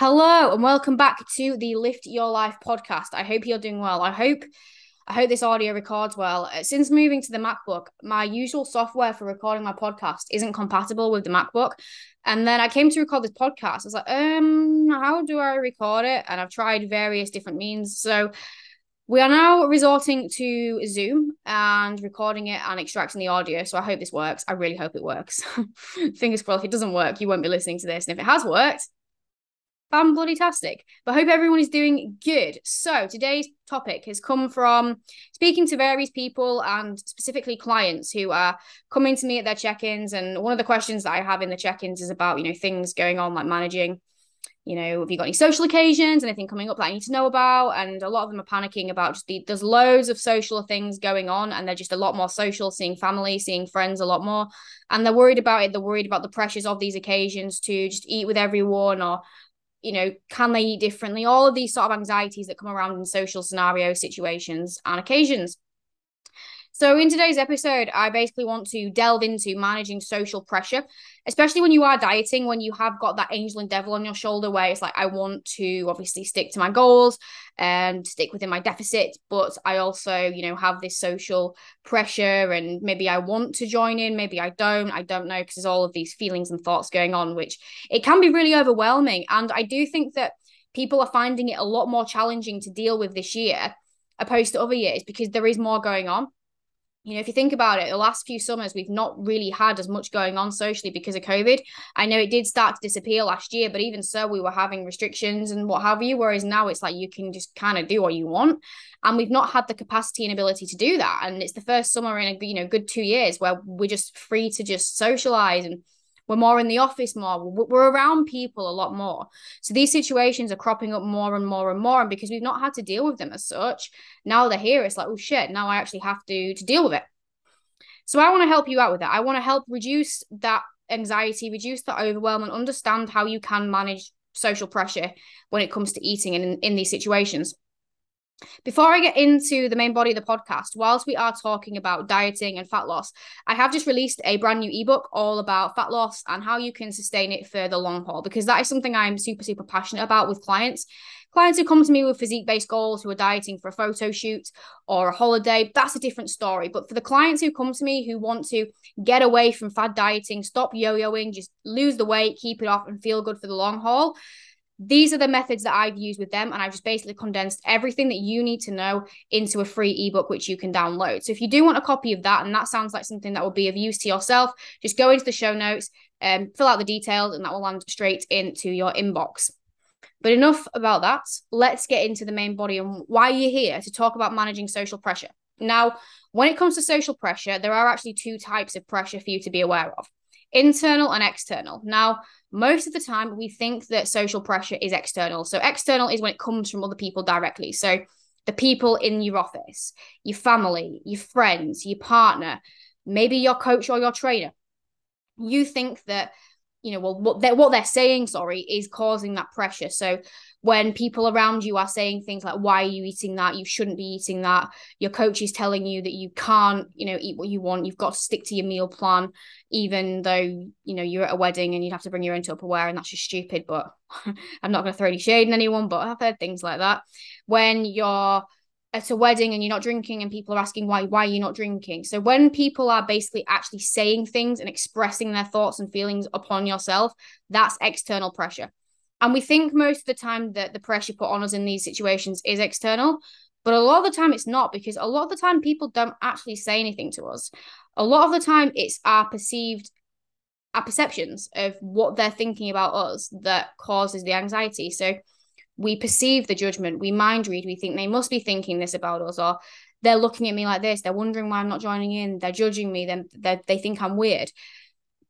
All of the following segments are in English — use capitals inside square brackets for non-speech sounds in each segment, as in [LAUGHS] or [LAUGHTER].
Hello and welcome back to the Lift Your Life podcast. I hope you're doing well. I hope I hope this audio records well. Uh, since moving to the MacBook, my usual software for recording my podcast isn't compatible with the MacBook. And then I came to record this podcast. I was like, um, how do I record it? And I've tried various different means. So we are now resorting to Zoom and recording it and extracting the audio. So I hope this works. I really hope it works. [LAUGHS] Fingers crossed. If it doesn't work, you won't be listening to this. And if it has worked, fan bloody tastic. But hope everyone is doing good. So today's topic has come from speaking to various people and specifically clients who are coming to me at their check-ins. And one of the questions that I have in the check-ins is about, you know, things going on like managing. You know, have you got any social occasions, anything coming up that I need to know about? And a lot of them are panicking about just the there's loads of social things going on, and they're just a lot more social, seeing family, seeing friends a lot more. And they're worried about it. They're worried about the pressures of these occasions to just eat with everyone or you know, can they eat differently? All of these sort of anxieties that come around in social scenario situations and occasions. So, in today's episode, I basically want to delve into managing social pressure, especially when you are dieting, when you have got that angel and devil on your shoulder, where it's like, I want to obviously stick to my goals and stick within my deficit, but I also, you know, have this social pressure and maybe I want to join in, maybe I don't, I don't know, because there's all of these feelings and thoughts going on, which it can be really overwhelming. And I do think that people are finding it a lot more challenging to deal with this year opposed to other years because there is more going on you know, if you think about it, the last few summers we've not really had as much going on socially because of COVID. I know it did start to disappear last year, but even so, we were having restrictions and what have you. Whereas now it's like you can just kind of do what you want, and we've not had the capacity and ability to do that. And it's the first summer in a you know good two years where we're just free to just socialize and we're more in the office more. We're around people a lot more. So these situations are cropping up more and more and more. And because we've not had to deal with them as such, now they're here. It's like, oh shit, now I actually have to to deal with it. So I want to help you out with that. I want to help reduce that anxiety, reduce that overwhelm, and understand how you can manage social pressure when it comes to eating and in, in these situations. Before I get into the main body of the podcast, whilst we are talking about dieting and fat loss, I have just released a brand new ebook all about fat loss and how you can sustain it for the long haul, because that is something I'm super, super passionate about with clients. Clients who come to me with physique based goals, who are dieting for a photo shoot or a holiday, that's a different story. But for the clients who come to me who want to get away from fad dieting, stop yo yoing, just lose the weight, keep it off, and feel good for the long haul, these are the methods that I've used with them. And I've just basically condensed everything that you need to know into a free ebook, which you can download. So if you do want a copy of that, and that sounds like something that will be of use to yourself, just go into the show notes and um, fill out the details, and that will land straight into your inbox. But enough about that. Let's get into the main body and why you're here to talk about managing social pressure. Now, when it comes to social pressure, there are actually two types of pressure for you to be aware of internal and external. Now, most of the time, we think that social pressure is external. So, external is when it comes from other people directly. So, the people in your office, your family, your friends, your partner, maybe your coach or your trainer. You think that you know, well, what they're what they're saying, sorry, is causing that pressure. So when people around you are saying things like, "Why are you eating that? You shouldn't be eating that." Your coach is telling you that you can't, you know, eat what you want. You've got to stick to your meal plan, even though you know you're at a wedding and you'd have to bring your own Tupperware, and that's just stupid. But [LAUGHS] I'm not going to throw any shade in anyone, but I've heard things like that. When you're at a wedding and you're not drinking and people are asking why why are you not drinking so when people are basically actually saying things and expressing their thoughts and feelings upon yourself that's external pressure and we think most of the time that the pressure put on us in these situations is external but a lot of the time it's not because a lot of the time people don't actually say anything to us a lot of the time it's our perceived our perceptions of what they're thinking about us that causes the anxiety so we perceive the judgment, we mind read, we think they must be thinking this about us, or they're looking at me like this, they're wondering why I'm not joining in, they're judging me, then they think I'm weird.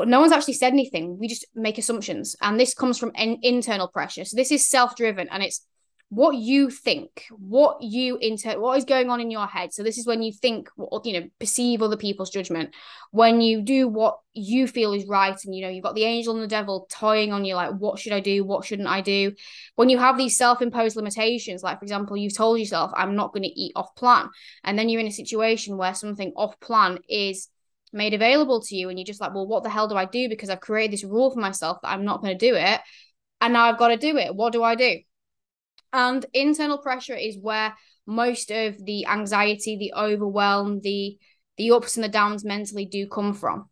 But no one's actually said anything. We just make assumptions. And this comes from in- internal pressure. So this is self driven and it's what you think, what you inter, what is going on in your head. So this is when you think, you know, perceive other people's judgment. When you do what you feel is right, and you know you've got the angel and the devil toying on you, like what should I do, what shouldn't I do? When you have these self-imposed limitations, like for example, you've told yourself, I'm not going to eat off plan, and then you're in a situation where something off plan is made available to you, and you're just like, well, what the hell do I do? Because I've created this rule for myself that I'm not going to do it And now I've got to do it. What do I do? And internal pressure is where most of the anxiety, the overwhelm, the the ups and the downs mentally do come from.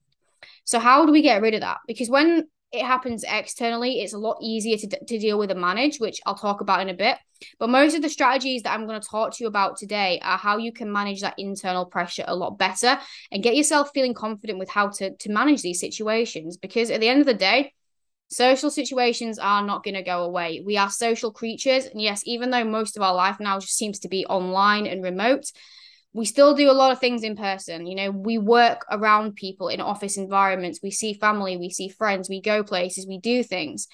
So how do we get rid of that? Because when it happens externally, it's a lot easier to, to deal with and manage, which I'll talk about in a bit. But most of the strategies that I'm going to talk to you about today are how you can manage that internal pressure a lot better and get yourself feeling confident with how to, to manage these situations. Because at the end of the day, social situations are not going to go away. We are social creatures. And yes, even though most of our life now just seems to be online and remote, we still do a lot of things in person. You know, we work around people in office environments, we see family, we see friends, we go places, we do things.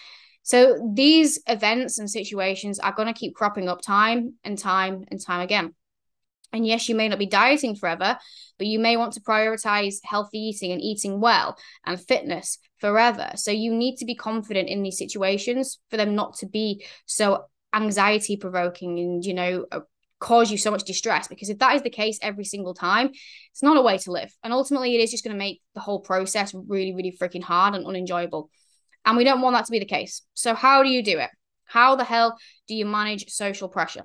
So these events and situations are going to keep cropping up time and time and time again. And yes, you may not be dieting forever, but you may want to prioritize healthy eating and eating well and fitness forever. So you need to be confident in these situations for them not to be so anxiety provoking and, you know, cause you so much distress because if that is the case every single time it's not a way to live. And ultimately it is just going to make the whole process really really freaking hard and unenjoyable. And we don't want that to be the case. So how do you do it? How the hell do you manage social pressure?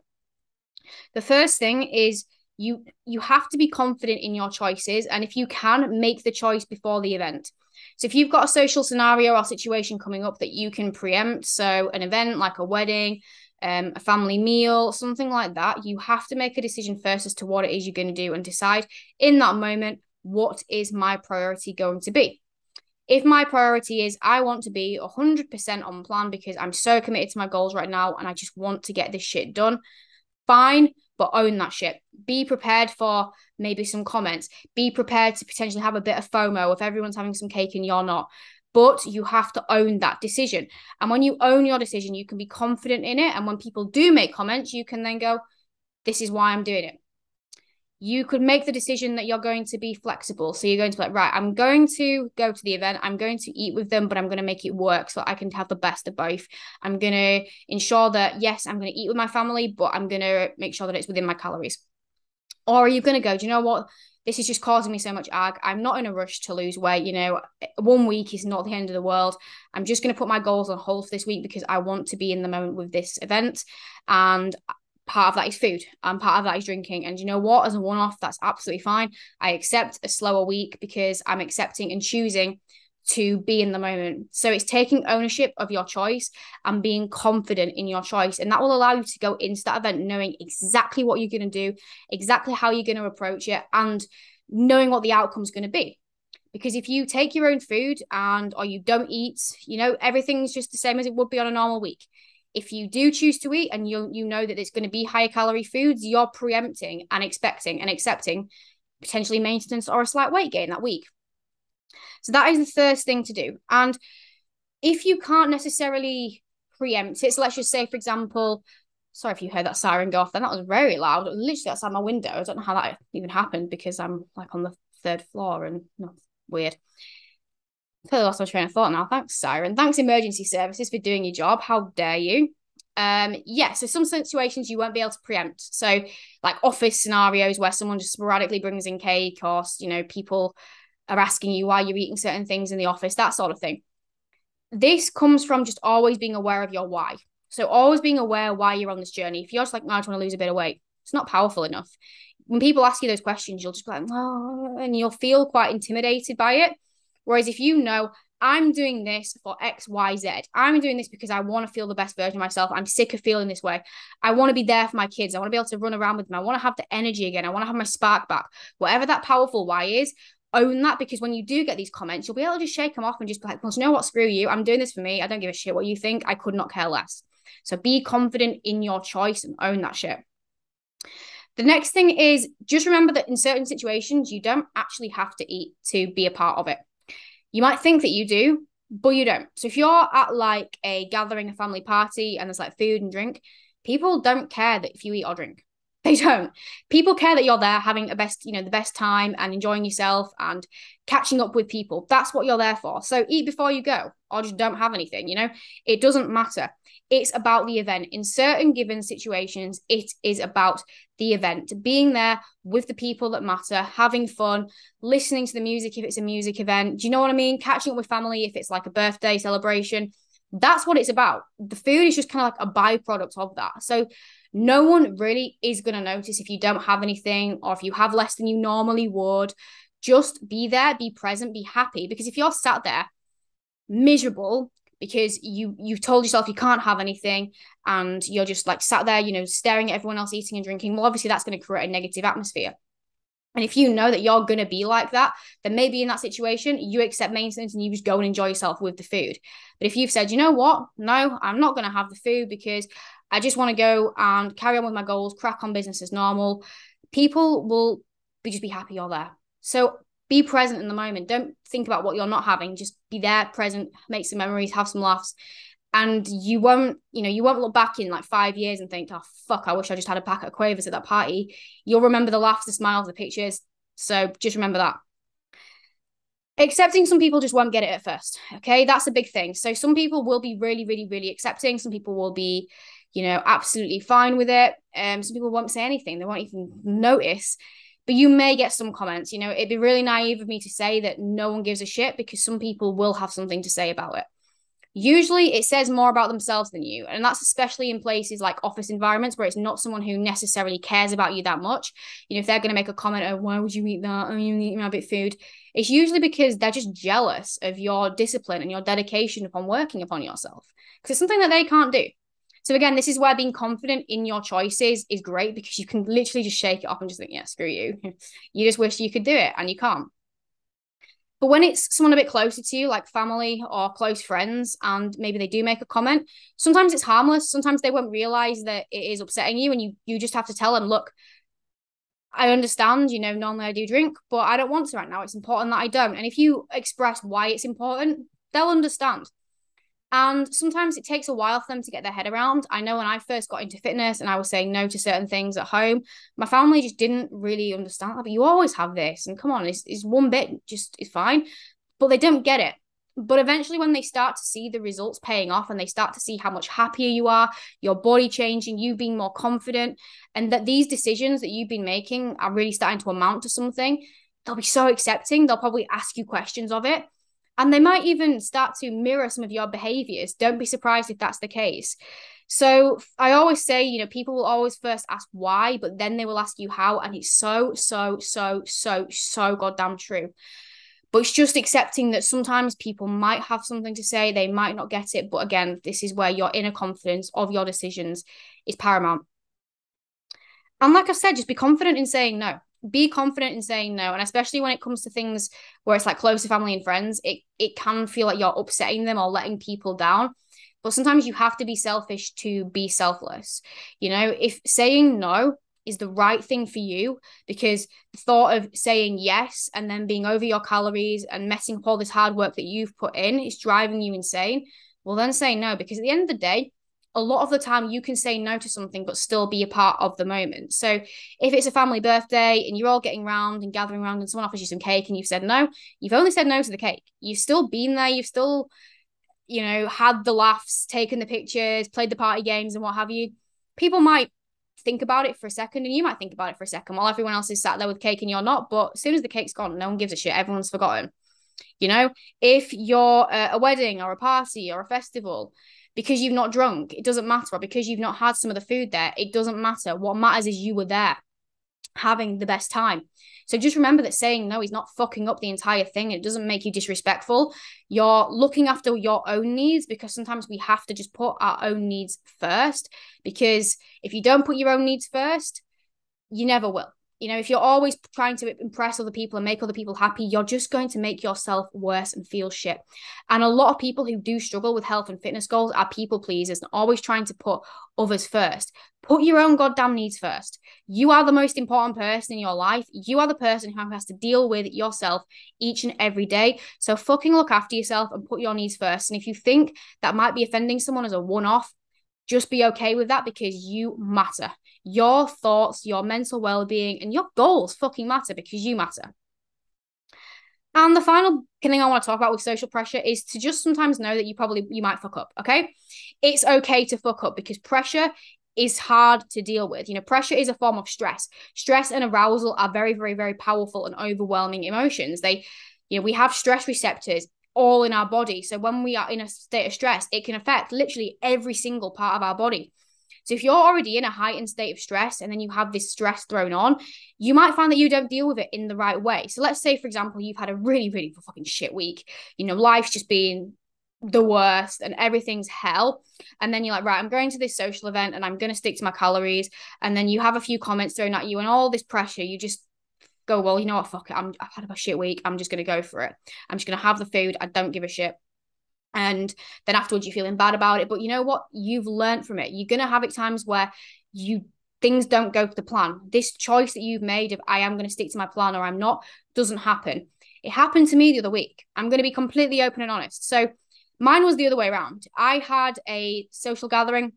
The first thing is you you have to be confident in your choices and if you can make the choice before the event. So if you've got a social scenario or situation coming up that you can preempt so an event like a wedding um, a family meal, something like that, you have to make a decision first as to what it is you're going to do and decide in that moment what is my priority going to be. If my priority is I want to be 100% on plan because I'm so committed to my goals right now and I just want to get this shit done, fine, but own that shit. Be prepared for maybe some comments. Be prepared to potentially have a bit of FOMO if everyone's having some cake and you're not but you have to own that decision. And when you own your decision, you can be confident in it. And when people do make comments, you can then go, This is why I'm doing it. You could make the decision that you're going to be flexible. So you're going to be like, right, I'm going to go to the event. I'm going to eat with them, but I'm going to make it work so I can have the best of both. I'm going to ensure that, yes, I'm going to eat with my family, but I'm going to make sure that it's within my calories. Or are you going to go, do you know what? This is just causing me so much ag. I'm not in a rush to lose weight. You know, one week is not the end of the world. I'm just going to put my goals on hold for this week because I want to be in the moment with this event. And part of that is food and part of that is drinking. And you know what? As a one off, that's absolutely fine. I accept a slower week because I'm accepting and choosing to be in the moment. So it's taking ownership of your choice and being confident in your choice. And that will allow you to go into that event knowing exactly what you're going to do, exactly how you're going to approach it, and knowing what the outcome is going to be. Because if you take your own food and or you don't eat, you know, everything's just the same as it would be on a normal week. If you do choose to eat and you you know that it's going to be higher calorie foods, you're preempting and expecting and accepting potentially maintenance or a slight weight gain that week. So that is the first thing to do. And if you can't necessarily preempt it, so let's just say, for example, sorry if you heard that siren go off, then that was very loud, literally outside my window. I don't know how that even happened because I'm like on the third floor and no, weird. Totally lost my train of thought now. Thanks, Siren. Thanks, emergency services, for doing your job. How dare you? Um, yeah, so some situations you won't be able to preempt. So, like office scenarios where someone just sporadically brings in cake, or you know, people are asking you why you're eating certain things in the office, that sort of thing. This comes from just always being aware of your why. So always being aware why you're on this journey. If you're just like, I just want to lose a bit of weight, it's not powerful enough. When people ask you those questions, you'll just be like, oh, and you'll feel quite intimidated by it. Whereas if you know, I'm doing this for X, Y, Z. I'm doing this because I want to feel the best version of myself. I'm sick of feeling this way. I want to be there for my kids. I want to be able to run around with them. I want to have the energy again. I want to have my spark back. Whatever that powerful why is, own that because when you do get these comments, you'll be able to just shake them off and just be like, well, you know what? Screw you. I'm doing this for me. I don't give a shit what you think. I could not care less. So be confident in your choice and own that shit. The next thing is just remember that in certain situations, you don't actually have to eat to be a part of it. You might think that you do, but you don't. So if you're at like a gathering, a family party, and there's like food and drink, people don't care that if you eat or drink. They don't. People care that you're there having a best, you know, the best time and enjoying yourself and catching up with people. That's what you're there for. So eat before you go or just don't have anything, you know? It doesn't matter. It's about the event. In certain given situations, it is about the event, being there with the people that matter, having fun, listening to the music if it's a music event. Do you know what I mean? Catching up with family if it's like a birthday celebration. That's what it's about. The food is just kind of like a byproduct of that. So no one really is going to notice if you don't have anything or if you have less than you normally would. Just be there, be present, be happy. Because if you're sat there miserable because you you've told yourself you can't have anything and you're just like sat there, you know, staring at everyone else eating and drinking, well, obviously that's going to create a negative atmosphere. And if you know that you're going to be like that, then maybe in that situation, you accept maintenance and you just go and enjoy yourself with the food. But if you've said, you know what, no, I'm not going to have the food because I just want to go and carry on with my goals, crack on business as normal, people will be just be happy you're there. So be present in the moment. Don't think about what you're not having. Just be there, present, make some memories, have some laughs. And you won't, you know, you won't look back in like five years and think, oh fuck, I wish I just had a packet of quavers at that party. You'll remember the laughs, the smiles, the pictures. So just remember that. Accepting some people just won't get it at first. Okay. That's a big thing. So some people will be really, really, really accepting. Some people will be, you know, absolutely fine with it. Um, some people won't say anything, they won't even notice but you may get some comments. You know, it'd be really naive of me to say that no one gives a shit because some people will have something to say about it. Usually it says more about themselves than you. And that's especially in places like office environments where it's not someone who necessarily cares about you that much. You know, if they're going to make a comment of, why would you eat that? Oh, you eat my bit food. It's usually because they're just jealous of your discipline and your dedication upon working upon yourself. Because it's something that they can't do. So again, this is where being confident in your choices is great because you can literally just shake it off and just think, yeah, screw you. [LAUGHS] you just wish you could do it and you can't. But when it's someone a bit closer to you, like family or close friends, and maybe they do make a comment, sometimes it's harmless. Sometimes they won't realize that it is upsetting you, and you you just have to tell them, look, I understand, you know, normally I do drink, but I don't want to right now. It's important that I don't. And if you express why it's important, they'll understand. And sometimes it takes a while for them to get their head around. I know when I first got into fitness and I was saying no to certain things at home, my family just didn't really understand. But you always have this, and come on, it's, it's one bit, just it's fine. But they don't get it. But eventually, when they start to see the results paying off and they start to see how much happier you are, your body changing, you being more confident, and that these decisions that you've been making are really starting to amount to something, they'll be so accepting. They'll probably ask you questions of it and they might even start to mirror some of your behaviors. Don't be surprised if that's the case. So I always say, you know, people will always first ask why, but then they will ask you how. And it's so, so, so, so, so goddamn true. But it's just accepting that sometimes people might have something to say, they might not get it. But again, this is where your inner confidence of your decisions is paramount. And like I said, just be confident in saying no be confident in saying no and especially when it comes to things where it's like close to family and friends it it can feel like you're upsetting them or letting people down. But sometimes you have to be selfish to be selfless. You know if saying no is the right thing for you because the thought of saying yes and then being over your calories and messing up all this hard work that you've put in is driving you insane well then say no because at the end of the day a lot of the time you can say no to something but still be a part of the moment. So if it's a family birthday and you're all getting round and gathering around and someone offers you some cake and you've said no, you've only said no to the cake. You've still been there, you've still, you know, had the laughs, taken the pictures, played the party games and what have you. People might think about it for a second and you might think about it for a second while everyone else is sat there with cake and you're not. But as soon as the cake's gone, no one gives a shit. Everyone's forgotten. You know, if you're a wedding or a party or a festival, because you've not drunk, it doesn't matter. Because you've not had some of the food there, it doesn't matter. What matters is you were there having the best time. So just remember that saying no is not fucking up the entire thing. It doesn't make you disrespectful. You're looking after your own needs because sometimes we have to just put our own needs first. Because if you don't put your own needs first, you never will. You know, if you're always trying to impress other people and make other people happy, you're just going to make yourself worse and feel shit. And a lot of people who do struggle with health and fitness goals are people pleasers and always trying to put others first. Put your own goddamn needs first. You are the most important person in your life. You are the person who has to deal with yourself each and every day. So fucking look after yourself and put your needs first. And if you think that might be offending someone as a one off, just be okay with that because you matter. Your thoughts, your mental well being, and your goals fucking matter because you matter. And the final thing I want to talk about with social pressure is to just sometimes know that you probably you might fuck up. Okay, it's okay to fuck up because pressure is hard to deal with. You know, pressure is a form of stress. Stress and arousal are very, very, very powerful and overwhelming emotions. They, you know, we have stress receptors all in our body. So when we are in a state of stress, it can affect literally every single part of our body. So if you're already in a heightened state of stress and then you have this stress thrown on, you might find that you don't deal with it in the right way. So let's say, for example, you've had a really, really fucking shit week. You know, life's just been the worst and everything's hell. And then you're like, right, I'm going to this social event and I'm going to stick to my calories. And then you have a few comments thrown at you and all this pressure. You just go, well, you know what? Fuck it. I'm, I've had a shit week. I'm just going to go for it. I'm just going to have the food. I don't give a shit and then afterwards you're feeling bad about it. But you know what? You've learned from it. You're going to have it times where you things don't go to the plan. This choice that you've made of i am going to stick to my plan or i'm not doesn't happen. It happened to me the other week. I'm going to be completely open and honest. So mine was the other way around. I had a social gathering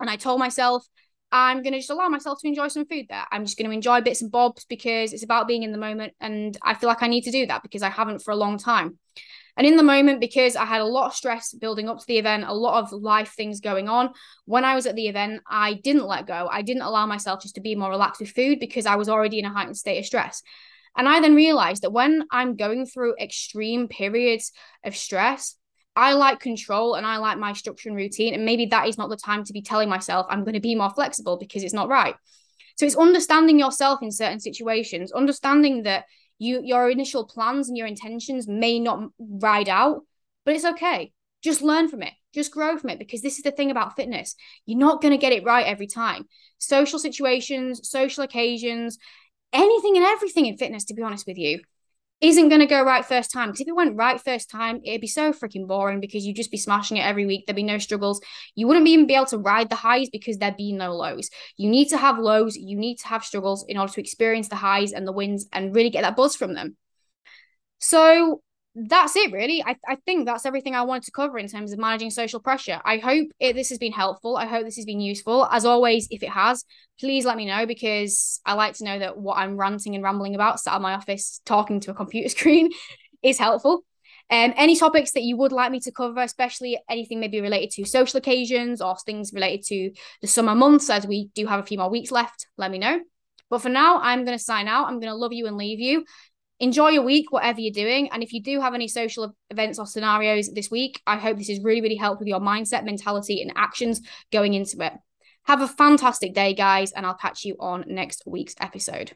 and i told myself i'm going to just allow myself to enjoy some food there. I'm just going to enjoy bits and bobs because it's about being in the moment and i feel like i need to do that because i haven't for a long time and in the moment, because I had a lot of stress building up to the event, a lot of life things going on, when I was at the event, I didn't let go. I didn't allow myself just to be more relaxed with food because I was already in a heightened state of stress. And I then realized that when I'm going through extreme periods of stress, I like control and I like my structure and routine. And maybe that is not the time to be telling myself I'm going to be more flexible because it's not right. So it's understanding yourself in certain situations, understanding that you your initial plans and your intentions may not ride out, but it's okay. Just learn from it. Just grow from it because this is the thing about fitness. You're not going to get it right every time. Social situations, social occasions, anything and everything in fitness, to be honest with you, isn't going to go right first time. Because if it went right first time, it'd be so freaking boring because you'd just be smashing it every week. There'd be no struggles. You wouldn't even be able to ride the highs because there'd be no lows. You need to have lows, you need to have struggles in order to experience the highs and the wins and really get that buzz from them. So that's it really. I, I think that's everything i wanted to cover in terms of managing social pressure. I hope it, this has been helpful. I hope this has been useful. As always if it has please let me know because i like to know that what i'm ranting and rambling about sat at my office talking to a computer [LAUGHS] screen is helpful. Um, any topics that you would like me to cover, especially anything maybe related to social occasions or things related to the summer months, as we do have a few more weeks left, let me know. But for now, I'm going to sign out. I'm going to love you and leave you enjoy your week, whatever you're doing. And if you do have any social events or scenarios this week, I hope this has really, really helped with your mindset, mentality, and actions going into it. Have a fantastic day, guys, and I'll catch you on next week's episode.